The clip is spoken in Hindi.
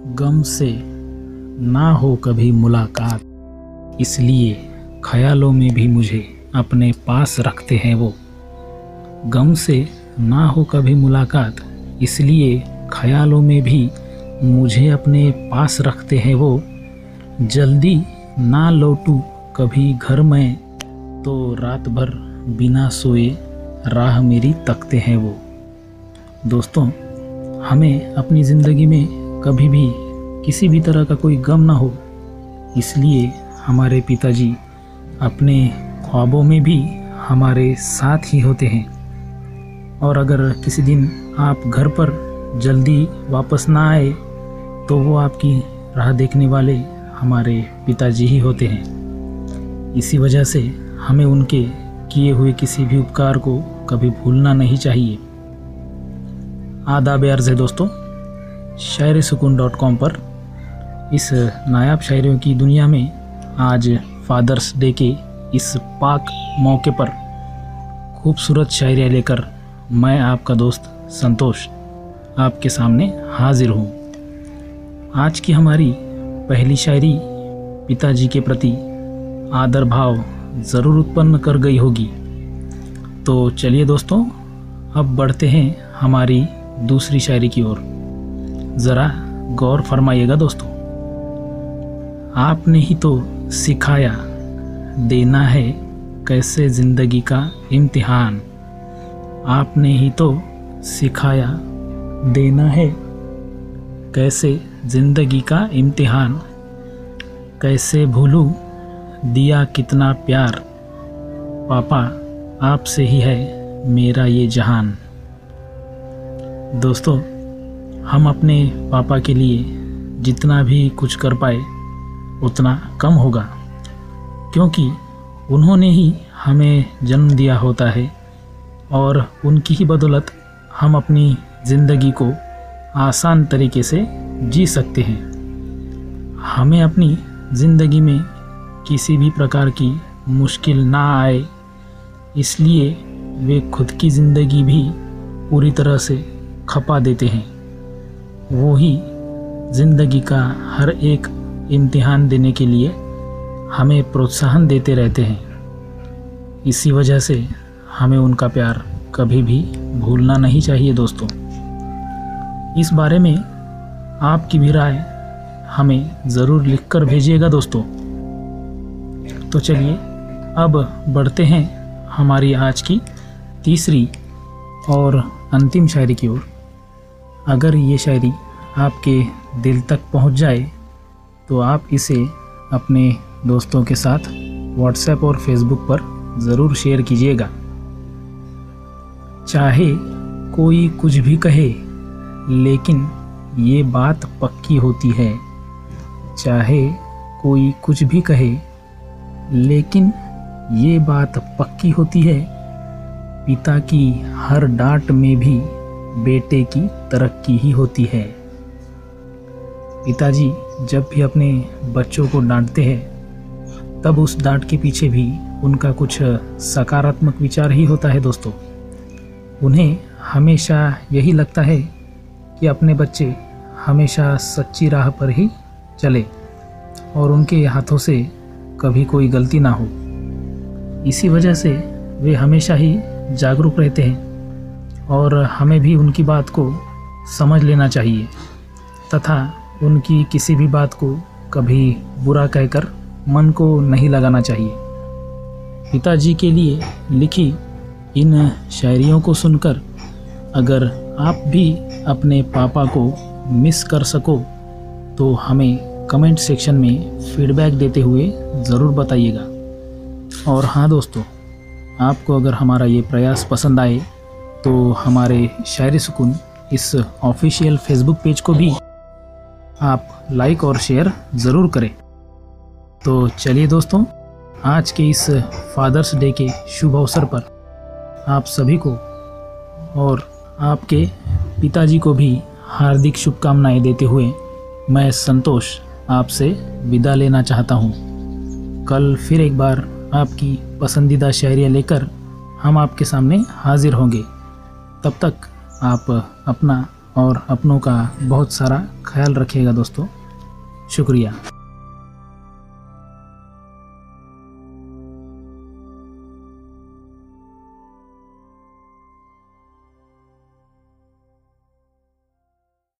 गम से ना हो कभी मुलाकात। इसलिए ख्यालों में भी मुझे अपने पास रखते हैं वो। गम से ना हो कभी मुलाकात, इसलिए ख्यालों में भी मुझे अपने पास रखते हैं वो। जल्दी ना लौटूं कभी घर में तो रात भर बिना सोए राह मेरी तकते हैं वो। दोस्तों, हमें अपनी ज़िंदगी में कभी भी किसी भी तरह का कोई गम ना हो। इसलिए हमारे पिताजी अपने ख्वाबों में भी हमारे साथ ही होते हैं। और अगर किसी दिन आप घर पर जल्दी वापस ना आए तो वो आपकी राह देखने वाले हमारे पिताजी ही होते हैं। इसी वजह से हमें उनके किए हुए किसी भी उपकार को कभी भूलना नहीं चाहिए। आदाब अर्ज़ है दोस्तों। शायर सुकून डॉट कॉम पर। इस नायाब शायरियों की दुनिया में आज फादर्स डे के इस पाक मौके पर खूबसूरत शायरियाँ लेकर मैं आपका दोस्त संतोष आपके सामने हाजिर हूँ। आज की हमारी पहली शायरी पिताजी के प्रति आदर भाव ज़रूर उत्पन्न कर गई होगी। तो चलिए दोस्तों, अब बढ़ते हैं हमारी दूसरी शायरी की ओर। ज़रा गौर फरमाइएगा दोस्तों। आपने ही तो सिखाया, देना है कैसे ज़िंदगी का इम्तिहान। आपने ही तो सिखाया, देना है कैसे ज़िंदगी का इम्तिहान। कैसे भूलूं दिया कितना प्यार, पापा आपसे ही है मेरा ये जहान। दोस्तों हम अपने पापा के लिए जितना भी कुछ कर पाए, उतना कम होगा। क्योंकि उन्होंने ही हमें जन्म दिया होता है और उनकी ही बदौलत हम अपनी ज़िंदगी को आसान तरीके से जी सकते हैं। हमें अपनी ज़िंदगी में किसी भी प्रकार की मुश्किल ना आए, इसलिए वे खुद की ज़िंदगी भी पूरी तरह से खपा देते हैं। वो ही ज़िंदगी का हर एक इम्तिहान देने के लिए हमें प्रोत्साहन देते रहते हैं। इसी वजह से हमें उनका प्यार कभी भी भूलना नहीं चाहिए दोस्तों। इस बारे में आपकी भी राय हमें ज़रूर लिखकर भेजिएगा दोस्तों। तो चलिए अब बढ़ते हैं हमारी आज की तीसरी और अंतिम शायरी की ओर। अगर ये शायरी आपके दिल तक पहुँच जाए तो आप इसे अपने दोस्तों के साथ व्हाट्सएप और फेसबुक पर ज़रूर शेयर कीजिएगा। चाहे कोई कुछ भी कहे, लेकिन ये बात पक्की होती है। चाहे कोई कुछ भी कहे, लेकिन ये बात पक्की होती है। पिता की हर डांट में भी बेटे की तरक्की ही होती है। पिताजी जब भी अपने बच्चों को डांटते हैं, तब उस डांट के पीछे भी उनका कुछ सकारात्मक विचार ही होता है दोस्तों। उन्हें हमेशा यही लगता है कि अपने बच्चे हमेशा सच्ची राह पर ही चले और उनके हाथों से कभी कोई गलती ना हो। इसी वजह से वे हमेशा ही जागरूक रहते हैं। और हमें भी उनकी बात को समझ लेना चाहिए, तथा उनकी किसी भी बात को कभी बुरा कहकर मन को नहीं लगाना चाहिए। पिताजी के लिए लिखी इन शायरियों को सुनकर, अगर आप भी अपने पापा को मिस कर सको तो हमें कमेंट सेक्शन में फीडबैक देते हुए ज़रूर बताइएगा। और हाँ दोस्तों, आपको अगर हमारा ये प्रयास पसंद आए तो हमारे शायरी सुकून इस ऑफिशियल फेसबुक पेज को भी आप लाइक और शेयर ज़रूर करें। तो चलिए दोस्तों, आज के इस फादर्स डे के शुभ अवसर पर आप सभी को और आपके पिताजी को भी हार्दिक शुभकामनाएँ देते हुए मैं संतोष आपसे विदा लेना चाहता हूँ। कल फिर एक बार आपकी पसंदीदा शायरियाँ लेकर हम आपके सामने हाजिर होंगे। तब तक आप अपना और अपनों का बहुत सारा ख्याल रखिएगा दोस्तों। शुक्रिया।